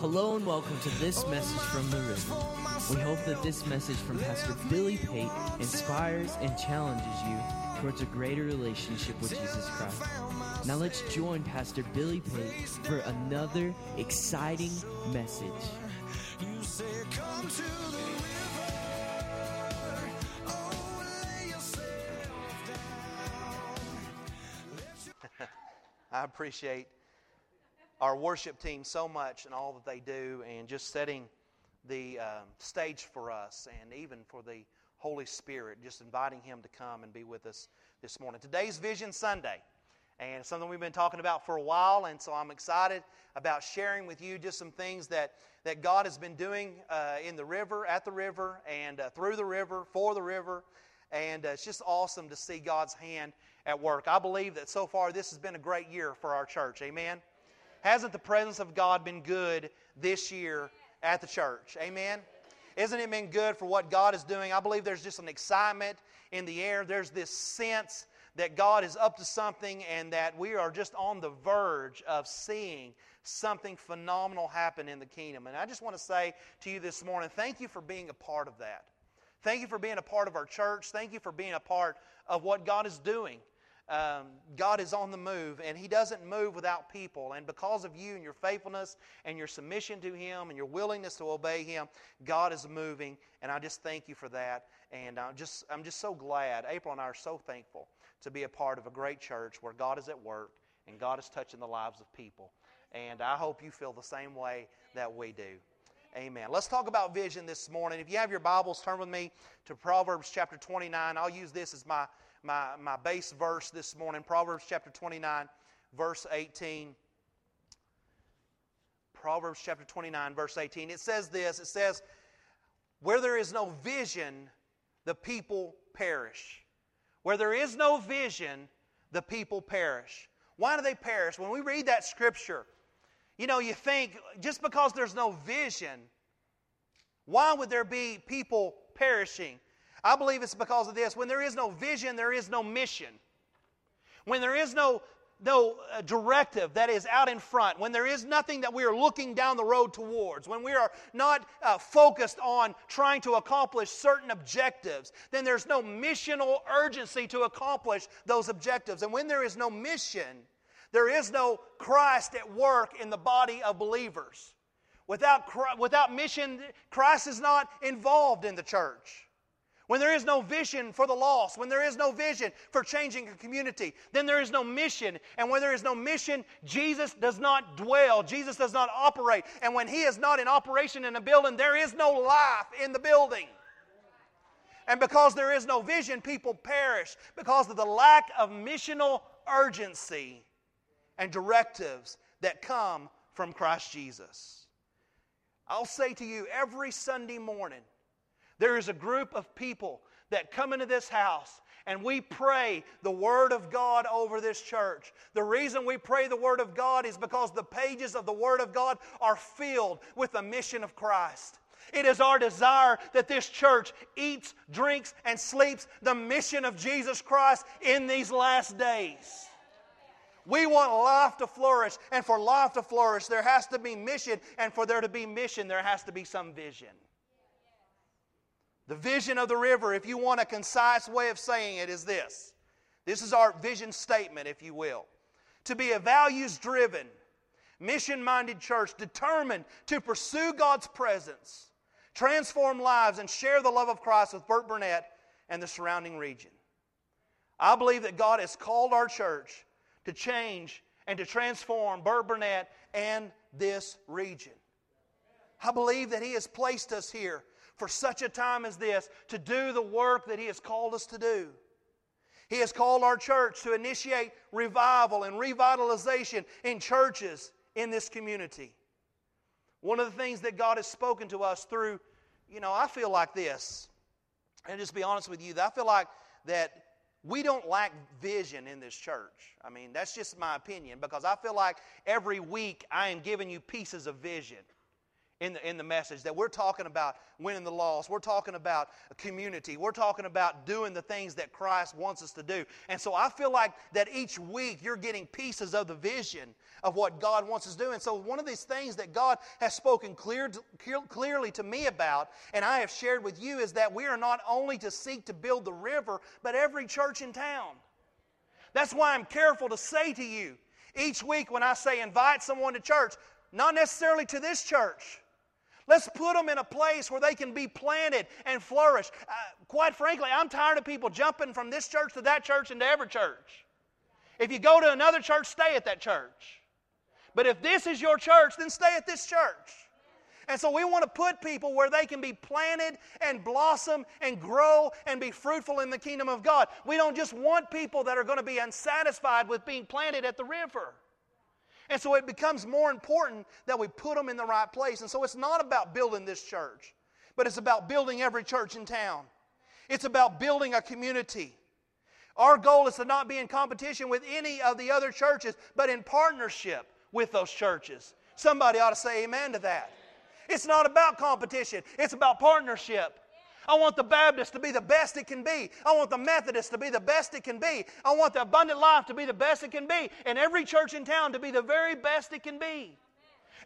Hello and welcome to this message from the river. We hope that this message from Pastor Billy Pate inspires and challenges you towards a greater relationship with Jesus Christ. Now let's join Pastor Billy Pate for another exciting message. You say, Come to the river. Oh, lay yourself down. I appreciate our worship team so much and all that they do, and just setting the um, stage for us, and even for the Holy Spirit, just inviting Him to come and be with us this morning. Today's Vision Sunday, and something we've been talking about for a while, and so I'm excited about sharing with you just some things that, that God has been doing uh, in the river, at the river, and uh, through the river, for the river. And uh, it's just awesome to see God's hand at work. I believe that so far this has been a great year for our church. Amen. Hasn't the presence of God been good this year at the church? Amen. Isn't it been good for what God is doing? I believe there's just an excitement in the air. There's this sense that God is up to something and that we are just on the verge of seeing something phenomenal happen in the kingdom. And I just want to say to you this morning, thank you for being a part of that. Thank you for being a part of our church. Thank you for being a part of what God is doing. Um, God is on the move, and He doesn't move without people. And because of you and your faithfulness and your submission to Him and your willingness to obey Him, God is moving. And I just thank you for that. And I'm just, I'm just so glad. April and I are so thankful to be a part of a great church where God is at work and God is touching the lives of people. And I hope you feel the same way that we do. Amen. Let's talk about vision this morning. If you have your Bibles, turn with me to Proverbs chapter 29. I'll use this as my my, my base verse this morning Proverbs chapter 29, verse 18. Proverbs chapter 29, verse 18. It says this it says, Where there is no vision, the people perish. Where there is no vision, the people perish. Why do they perish? When we read that scripture, you know, you think just because there's no vision, why would there be people perishing? I believe it's because of this. When there is no vision, there is no mission. When there is no, no uh, directive that is out in front, when there is nothing that we are looking down the road towards, when we are not uh, focused on trying to accomplish certain objectives, then there's no missional urgency to accomplish those objectives. And when there is no mission, there is no Christ at work in the body of believers. Without, without mission, Christ is not involved in the church. When there is no vision for the lost, when there is no vision for changing a community, then there is no mission. And when there is no mission, Jesus does not dwell. Jesus does not operate. And when He is not in operation in a building, there is no life in the building. And because there is no vision, people perish because of the lack of missional urgency and directives that come from Christ Jesus. I'll say to you every Sunday morning, there is a group of people that come into this house and we pray the Word of God over this church. The reason we pray the Word of God is because the pages of the Word of God are filled with the mission of Christ. It is our desire that this church eats, drinks, and sleeps the mission of Jesus Christ in these last days. We want life to flourish, and for life to flourish, there has to be mission, and for there to be mission, there has to be some vision. The vision of the river, if you want a concise way of saying it, is this. This is our vision statement, if you will. To be a values driven, mission minded church determined to pursue God's presence, transform lives, and share the love of Christ with Burkburnett and the surrounding region. I believe that God has called our church to change and to transform Burkburnett and this region. I believe that He has placed us here for such a time as this to do the work that He has called us to do. He has called our church to initiate revival and revitalization in churches in this community. One of the things that God has spoken to us through, you know, I feel like this, and just be honest with you, I feel like that we don't lack vision in this church. I mean, that's just my opinion because I feel like every week I am giving you pieces of vision. In the, in the message that we're talking about winning the lost. We're talking about a community. We're talking about doing the things that Christ wants us to do. And so I feel like that each week you're getting pieces of the vision of what God wants us to do. And so one of these things that God has spoken clear, clearly to me about, and I have shared with you, is that we are not only to seek to build the river, but every church in town. That's why I'm careful to say to you each week when I say invite someone to church, not necessarily to this church. Let's put them in a place where they can be planted and flourish. Uh, quite frankly, I'm tired of people jumping from this church to that church and to every church. If you go to another church, stay at that church. But if this is your church, then stay at this church. And so we want to put people where they can be planted and blossom and grow and be fruitful in the kingdom of God. We don't just want people that are going to be unsatisfied with being planted at the river. And so it becomes more important that we put them in the right place. And so it's not about building this church, but it's about building every church in town. It's about building a community. Our goal is to not be in competition with any of the other churches, but in partnership with those churches. Somebody ought to say amen to that. It's not about competition, it's about partnership. I want the Baptist to be the best it can be. I want the Methodist to be the best it can be. I want the abundant life to be the best it can be. And every church in town to be the very best it can be.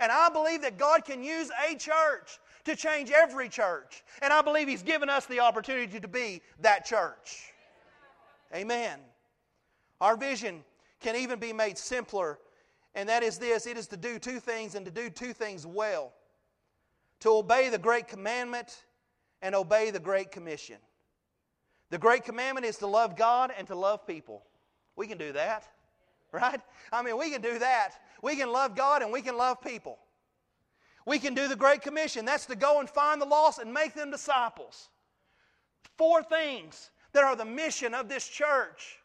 And I believe that God can use a church to change every church. And I believe He's given us the opportunity to be that church. Amen. Our vision can even be made simpler, and that is this it is to do two things and to do two things well to obey the great commandment and obey the Great Commission. The Great Commandment is to love God and to love people. We can do that, right? I mean, we can do that. We can love God and we can love people. We can do the Great Commission. That's to go and find the lost and make them disciples. Four things that are the mission of this church.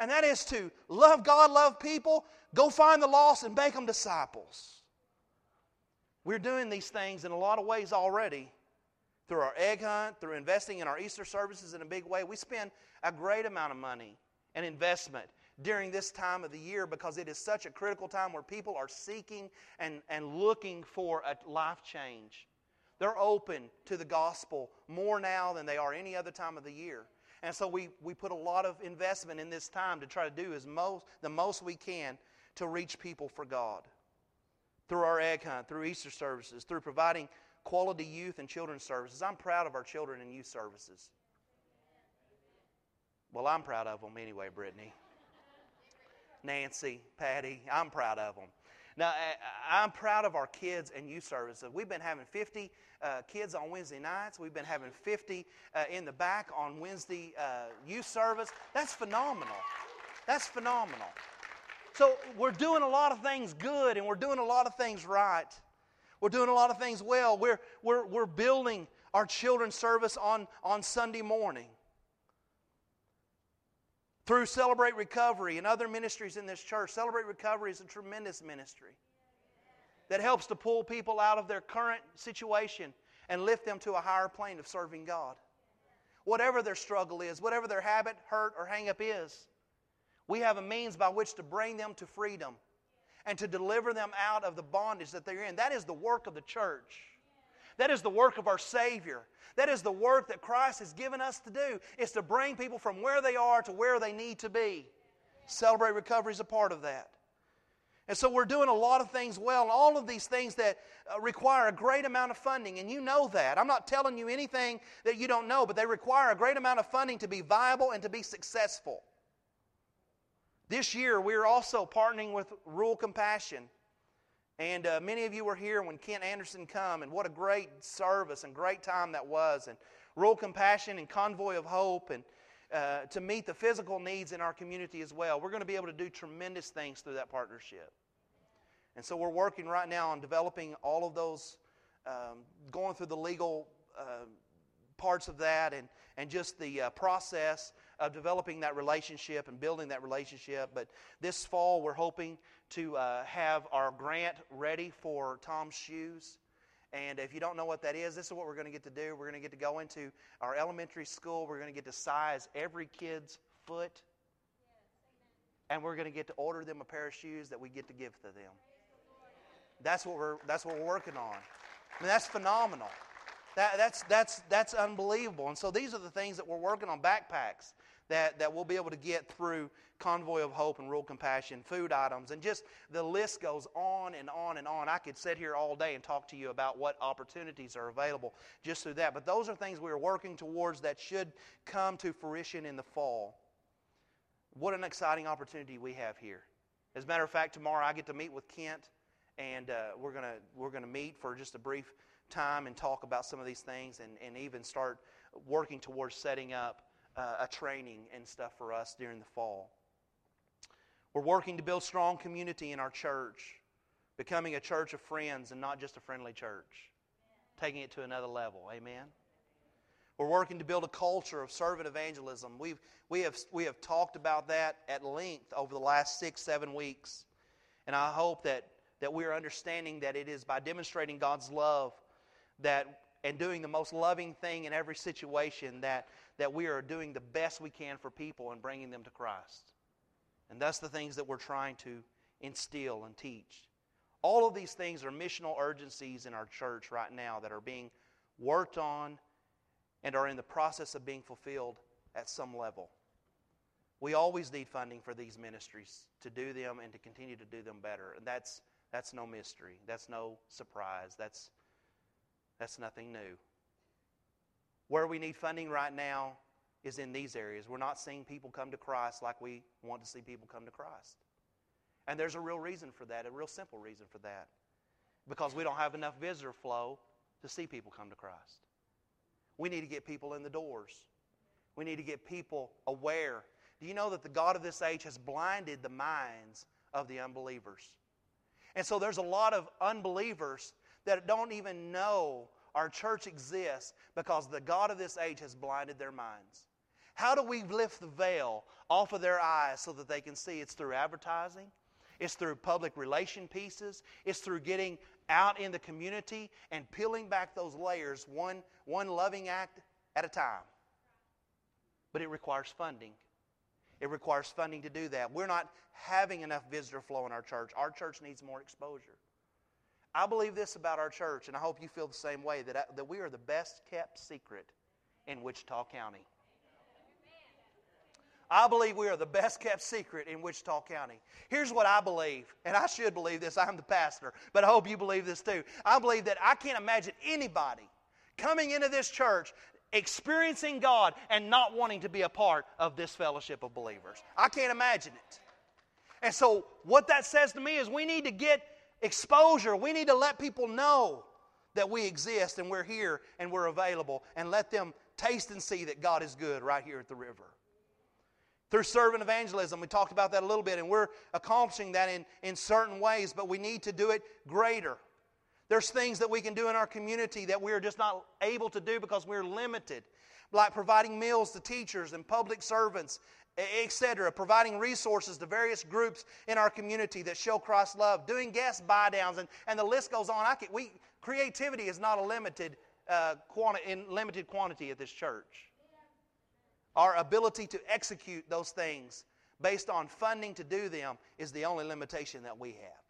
And that is to love God, love people, go find the lost, and make them disciples. We're doing these things in a lot of ways already through our egg hunt, through investing in our Easter services in a big way. We spend a great amount of money and investment during this time of the year because it is such a critical time where people are seeking and, and looking for a life change. They're open to the gospel more now than they are any other time of the year. And so we, we put a lot of investment in this time to try to do as most, the most we can to reach people for God. Through our egg hunt, through Easter services, through providing quality youth and children's services. I'm proud of our children and youth services. Well, I'm proud of them anyway, Brittany. Nancy, Patty, I'm proud of them. Now, I'm proud of our kids and youth services. We've been having 50 uh, kids on Wednesday nights. We've been having 50 uh, in the back on Wednesday uh, youth service. That's phenomenal. That's phenomenal. So, we're doing a lot of things good and we're doing a lot of things right. We're doing a lot of things well. We're, we're, we're building our children's service on, on Sunday morning. Through Celebrate Recovery and other ministries in this church, Celebrate Recovery is a tremendous ministry that helps to pull people out of their current situation and lift them to a higher plane of serving God. Whatever their struggle is, whatever their habit, hurt, or hangup is, we have a means by which to bring them to freedom and to deliver them out of the bondage that they're in. That is the work of the church. That is the work of our Savior. That is the work that Christ has given us to do, is to bring people from where they are to where they need to be. Celebrate Recovery is a part of that. And so we're doing a lot of things well, all of these things that uh, require a great amount of funding, and you know that. I'm not telling you anything that you don't know, but they require a great amount of funding to be viable and to be successful. This year, we're also partnering with Rural Compassion. And uh, many of you were here when Kent Anderson come, and what a great service and great time that was. And Rural Compassion and Convoy of Hope, and uh, to meet the physical needs in our community as well. We're going to be able to do tremendous things through that partnership. And so we're working right now on developing all of those, um, going through the legal uh, parts of that and, and just the uh, process of developing that relationship and building that relationship. But this fall, we're hoping to uh, have our grant ready for Tom's Shoes. And if you don't know what that is, this is what we're going to get to do. We're going to get to go into our elementary school. We're going to get to size every kid's foot. And we're going to get to order them a pair of shoes that we get to give to them. That's what we're, that's what we're working on. I mean, that's phenomenal. That, that's, that's, that's unbelievable. And so these are the things that we're working on backpacks that, that we'll be able to get through Convoy of Hope and Rural Compassion, food items, and just the list goes on and on and on. I could sit here all day and talk to you about what opportunities are available just through that. But those are things we are working towards that should come to fruition in the fall. What an exciting opportunity we have here. As a matter of fact, tomorrow I get to meet with Kent, and uh, we're going to we're gonna meet for just a brief time and talk about some of these things and, and even start working towards setting up uh, a training and stuff for us during the fall. We're working to build strong community in our church, becoming a church of friends and not just a friendly church, taking it to another level. Amen. We're working to build a culture of servant evangelism. We've, we, have, we have talked about that at length over the last six, seven weeks. And I hope that, that we are understanding that it is by demonstrating God's love that, and doing the most loving thing in every situation that, that we are doing the best we can for people and bringing them to Christ. And that's the things that we're trying to instill and teach. All of these things are missional urgencies in our church right now that are being worked on and are in the process of being fulfilled at some level. We always need funding for these ministries to do them and to continue to do them better. And that's, that's no mystery. That's no surprise. That's, that's nothing new. Where we need funding right now is in these areas. We're not seeing people come to Christ like we want to see people come to Christ. And there's a real reason for that, a real simple reason for that. Because we don't have enough visitor flow to see people come to Christ. We need to get people in the doors. We need to get people aware. Do you know that the God of this age has blinded the minds of the unbelievers? And so there's a lot of unbelievers that don't even know our church exists because the God of this age has blinded their minds. How do we lift the veil off of their eyes so that they can see? It's through advertising, it's through public relation pieces, it's through getting out in the community and peeling back those layers one, one loving act at a time. But it requires funding. It requires funding to do that. We're not having enough visitor flow in our church. Our church needs more exposure. I believe this about our church, and I hope you feel the same way that, I, that we are the best kept secret in Wichita County. I believe we are the best kept secret in Wichita County. Here's what I believe, and I should believe this. I'm the pastor, but I hope you believe this too. I believe that I can't imagine anybody coming into this church experiencing God and not wanting to be a part of this fellowship of believers. I can't imagine it. And so, what that says to me is we need to get exposure. We need to let people know that we exist and we're here and we're available and let them taste and see that God is good right here at the river. Through servant evangelism, we talked about that a little bit, and we're accomplishing that in, in certain ways, but we need to do it greater. There's things that we can do in our community that we're just not able to do because we're limited, like providing meals to teachers and public servants etc., providing resources to various groups in our community that show Christ's love, doing guest buy downs, and, and the list goes on. I can, we, creativity is not a limited, uh, quanti- in limited quantity at this church. Our ability to execute those things based on funding to do them is the only limitation that we have.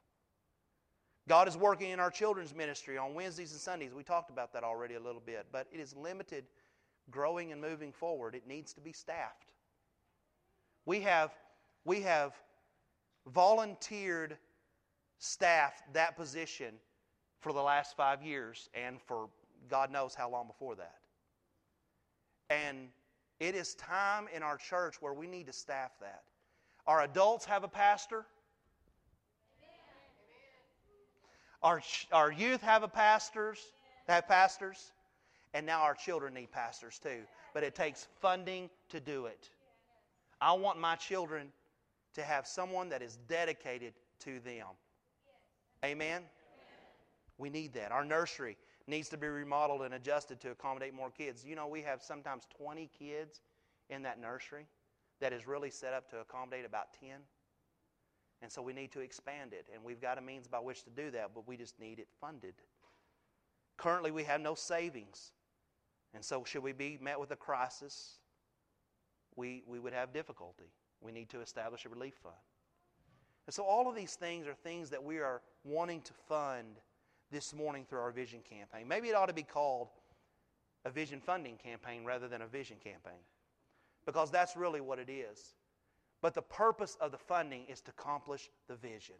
God is working in our children's ministry on Wednesdays and Sundays. We talked about that already a little bit, but it is limited growing and moving forward. It needs to be staffed. We have, we have volunteered staff that position for the last five years and for God knows how long before that. And it is time in our church where we need to staff that. Our adults have a pastor. Our, our youth have a pastors, have pastors, and now our children need pastors too. But it takes funding to do it. I want my children to have someone that is dedicated to them. Amen? We need that. Our nursery needs to be remodeled and adjusted to accommodate more kids. You know, we have sometimes 20 kids in that nursery that is really set up to accommodate about 10. And so we need to expand it. And we've got a means by which to do that, but we just need it funded. Currently, we have no savings. And so, should we be met with a crisis? we, we would have difficulty. We need to establish a relief fund. And so, all of these things are things that we are wanting to fund this morning through our vision campaign. Maybe it ought to be called a vision funding campaign rather than a vision campaign because that's really what it is. But the purpose of the funding is to accomplish the vision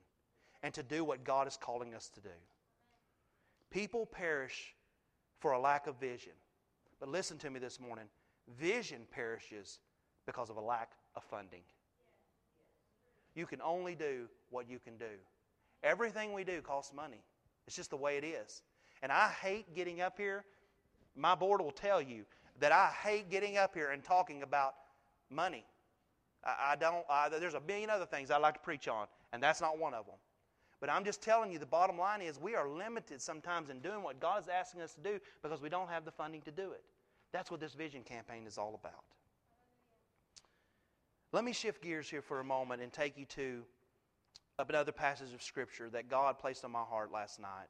and to do what God is calling us to do. People perish for a lack of vision. But listen to me this morning vision perishes because of a lack of funding. You can only do what you can do. Everything we do costs money. It's just the way it is. And I hate getting up here. My board will tell you that I hate getting up here and talking about money. I, I don't, I, there's a million other things I like to preach on, and that's not one of them. But I'm just telling you, the bottom line is we are limited sometimes in doing what God is asking us to do because we don't have the funding to do it. That's what this vision campaign is all about. Let me shift gears here for a moment and take you to another passage of Scripture that God placed on my heart last night.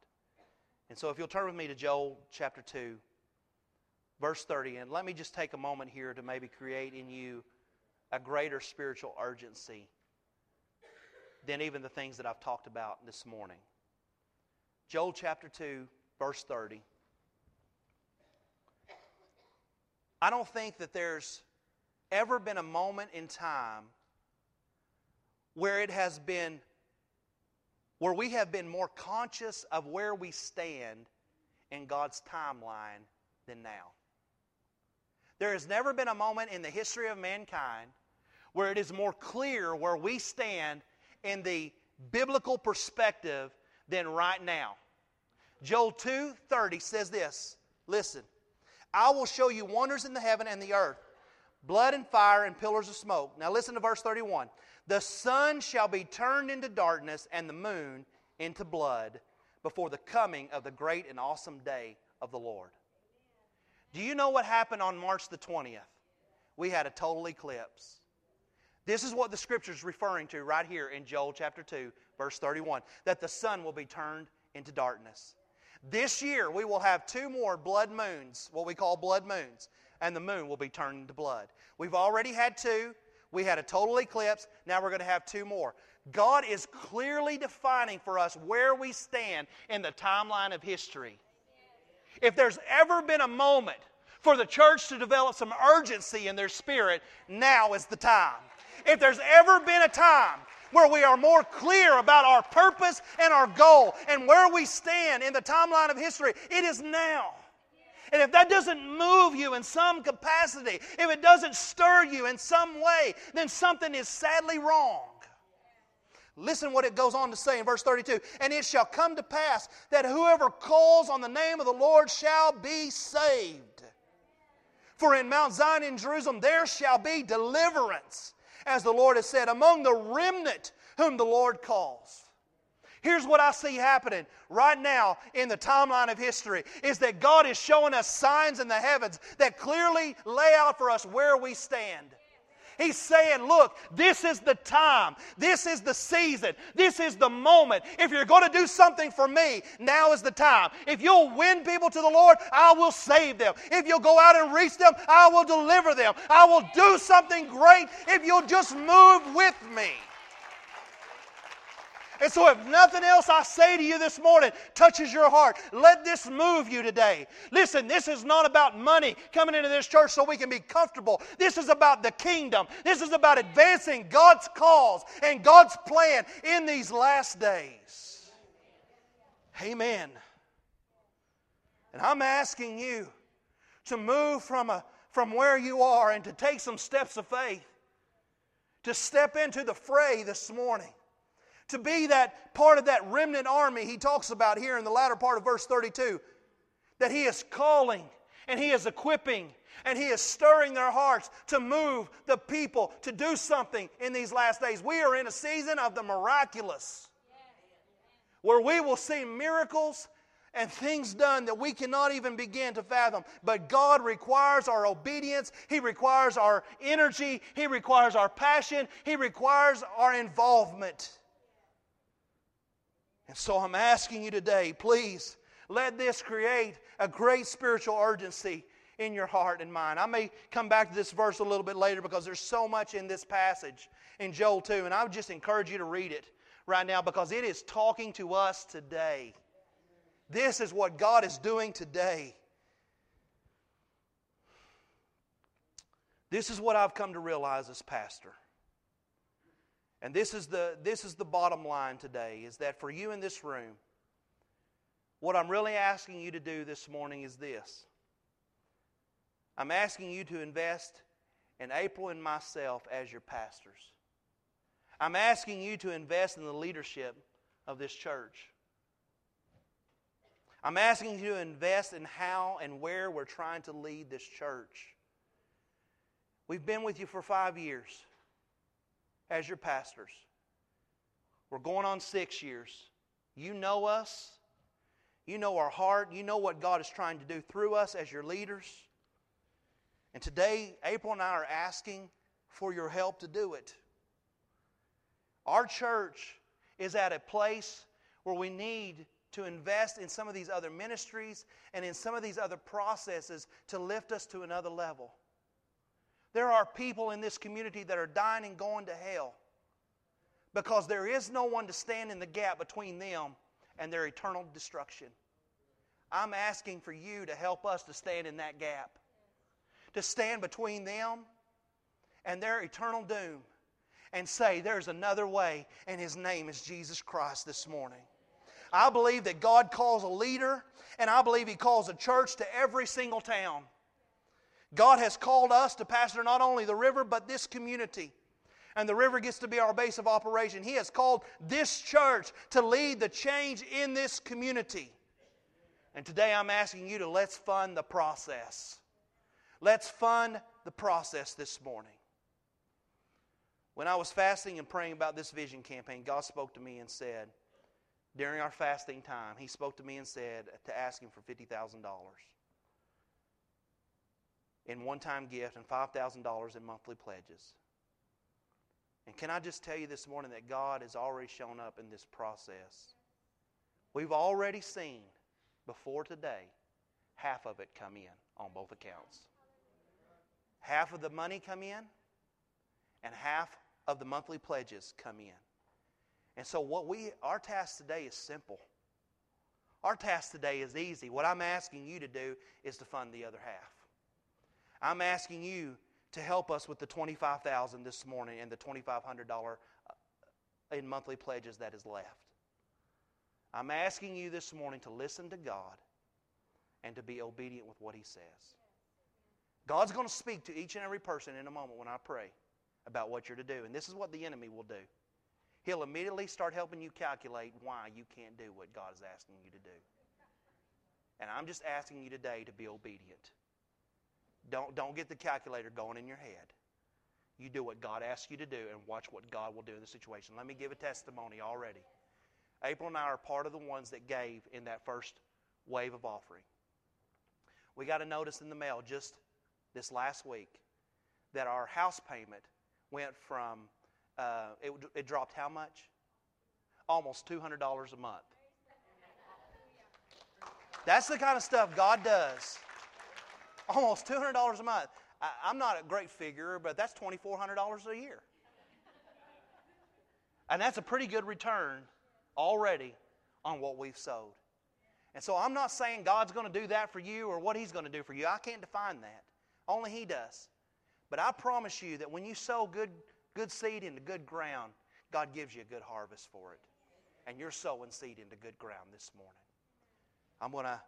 And so, if you'll turn with me to Joel chapter 2, verse 30, and let me just take a moment here to maybe create in you a greater spiritual urgency than even the things that I've talked about this morning. Joel chapter 2, verse 30. I don't think that there's ever been a moment in time where it has been where we have been more conscious of where we stand in God's timeline than now. There has never been a moment in the history of mankind where it is more clear where we stand in the biblical perspective than right now. Joel 2:30 says this. Listen. I will show you wonders in the heaven and the earth, blood and fire and pillars of smoke. Now listen to verse 31. The sun shall be turned into darkness and the moon into blood before the coming of the great and awesome day of the Lord. Do you know what happened on March the 20th? We had a total eclipse. This is what the scripture is referring to right here in Joel chapter 2, verse 31 that the sun will be turned into darkness. This year, we will have two more blood moons, what we call blood moons, and the moon will be turned into blood. We've already had two. We had a total eclipse. Now we're going to have two more. God is clearly defining for us where we stand in the timeline of history. If there's ever been a moment for the church to develop some urgency in their spirit, now is the time. If there's ever been a time where we are more clear about our purpose and our goal and where we stand in the timeline of history, it is now. And if that doesn't move you in some capacity, if it doesn't stir you in some way, then something is sadly wrong. Listen what it goes on to say in verse 32 And it shall come to pass that whoever calls on the name of the Lord shall be saved. For in Mount Zion in Jerusalem there shall be deliverance as the Lord has said, among the remnant whom the Lord calls. Here's what I see happening right now in the timeline of history is that God is showing us signs in the heavens that clearly lay out for us where we stand. He's saying, Look, this is the time. This is the season. This is the moment. If you're going to do something for me, now is the time. If you'll win people to the Lord, I will save them. If you'll go out and reach them, I will deliver them. I will do something great if you'll just move with me. And so, if nothing else I say to you this morning touches your heart, let this move you today. Listen, this is not about money coming into this church so we can be comfortable. This is about the kingdom. This is about advancing God's cause and God's plan in these last days. Amen. And I'm asking you to move from, a, from where you are and to take some steps of faith, to step into the fray this morning to be that part of that remnant army he talks about here in the latter part of verse 32 that he is calling and he is equipping and he is stirring their hearts to move the people to do something in these last days. We are in a season of the miraculous where we will see miracles and things done that we cannot even begin to fathom. But God requires our obedience, He requires our energy, He requires our passion, He requires our involvement. And so I'm asking you today, please let this create a great spiritual urgency in your heart and mind. I may come back to this verse a little bit later because there's so much in this passage in Joel 2, and I would just encourage you to read it right now because it is talking to us today. This is what God is doing today. This is what I've come to realize as pastor. And this is the, this is the bottom line today is that for you in this room, what I'm really asking you to do this morning is this I'm asking you to invest in April and myself as your pastors. I'm asking you to invest in the leadership of this church. I'm asking you to invest in how and where we're trying to lead this church. We've been with you for five years as your pastors. We're going on six years. You know us. You know our heart. You know what God is trying to do through us as your leaders. And today, April and I are asking for your help to do it. Our church is at a place where we need to invest in some of these other ministries and in some of these other processes to lift us to another level. There are people in this community that are dying and going to hell because there is no one to stand in the gap between them and their eternal destruction. I'm asking for you to help us to stand in that gap, to stand between them and their eternal doom and say, There's another way, and His name is Jesus Christ this morning. I believe that God calls a leader, and I believe He calls a church to every single town. God has called us to pastor not only the river, but this community. And the river gets to be our base of operation. He has called this church to lead the change in this community. And today I'm asking you to let's fund the process. Let's fund the process this morning. When I was fasting and praying about this vision campaign, God spoke to me and said, during our fasting time, He spoke to me and said to ask Him for $50,000 in one time gift and $5,000 in monthly pledges. And can I just tell you this morning that God has already shown up in this process? We've already seen before today half of it come in on both accounts. Half of the money come in, and half of the monthly pledges come in. And so what we our task today is simple. Our task today is easy. What I'm asking you to do is to fund the other half. I'm asking you to help us with the 25000 this morning and the $2500 uh, in monthly pledges that is left. I'm asking you this morning to listen to God and to be obedient with what he says. God's going to speak to each and every person in a moment when I pray about what you're to do. And this is what the enemy will do. He'll immediately start helping you calculate why you can't do what God is asking you to do. And I'm just asking you today to be obedient. Don't, don't get the calculator going in your head. You do what God asks you to do and watch what God will do in the situation. Let me give a testimony already. April and I are part of the ones that gave in that first wave of offering. We got a notice in the mail just this last week that our house payment went from, uh, it, it dropped how much? Almost $200 a month. That's the kind of stuff God does almost $200 a month. I, I'm not a great figure, but that's $2,400 a year. And that's a pretty good return already on what we've sowed. And so I'm not saying God's going to do that for you or what He's going to do for you. I can't define that. Only He does. But I promise you that when you sow good, good seed into good ground, God gives you a good harvest for it. And you're sowing seed into good ground this morning. I'm going to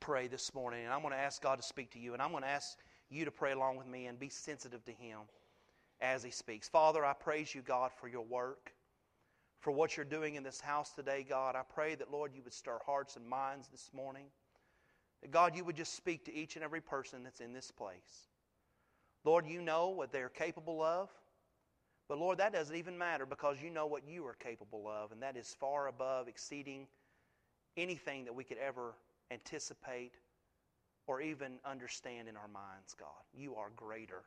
pray this morning, and I'm going to ask God to speak to you, and I'm going to ask you to pray along with me and be sensitive to Him as He speaks. Father, I praise you, God, for your work, for what you're doing in this house today, God. I pray that, Lord, you would stir hearts and minds this morning. That, God, you would just speak to each and every person that's in this place. Lord, you know what they're capable of. But Lord, that doesn't even matter because you know what you are capable of, and that is far above exceeding anything that we could ever anticipate, or even understand in our minds, God. You are greater.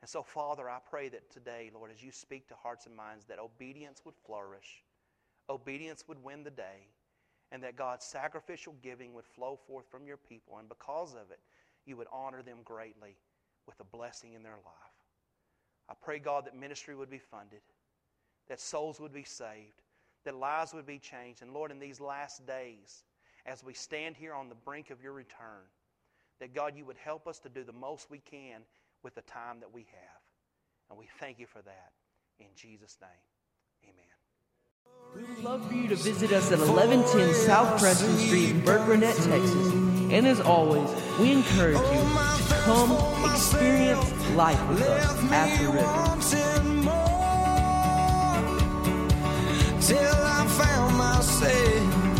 And so, Father, I pray that today, Lord, as you speak to hearts and minds, that obedience would flourish, obedience would win the day, and that God's sacrificial giving would flow forth from your people. And because of it, you would honor them greatly with a blessing in their life. I pray, God, that ministry would be funded, that souls would be saved, that lives would be changed. And Lord, in these last days, as we stand here on the brink of your return, that God, you would help us to do the most we can with the time that we have. And we thank you for that. In Jesus' name, amen. We would love for you to visit us at 1110 South Preston Street in Burkburnett, Texas. And as always, we encourage you to come experience life with us at the river. till I found myself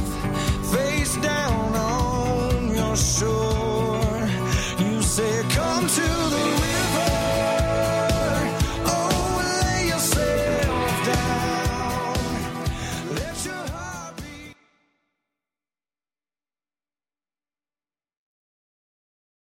sure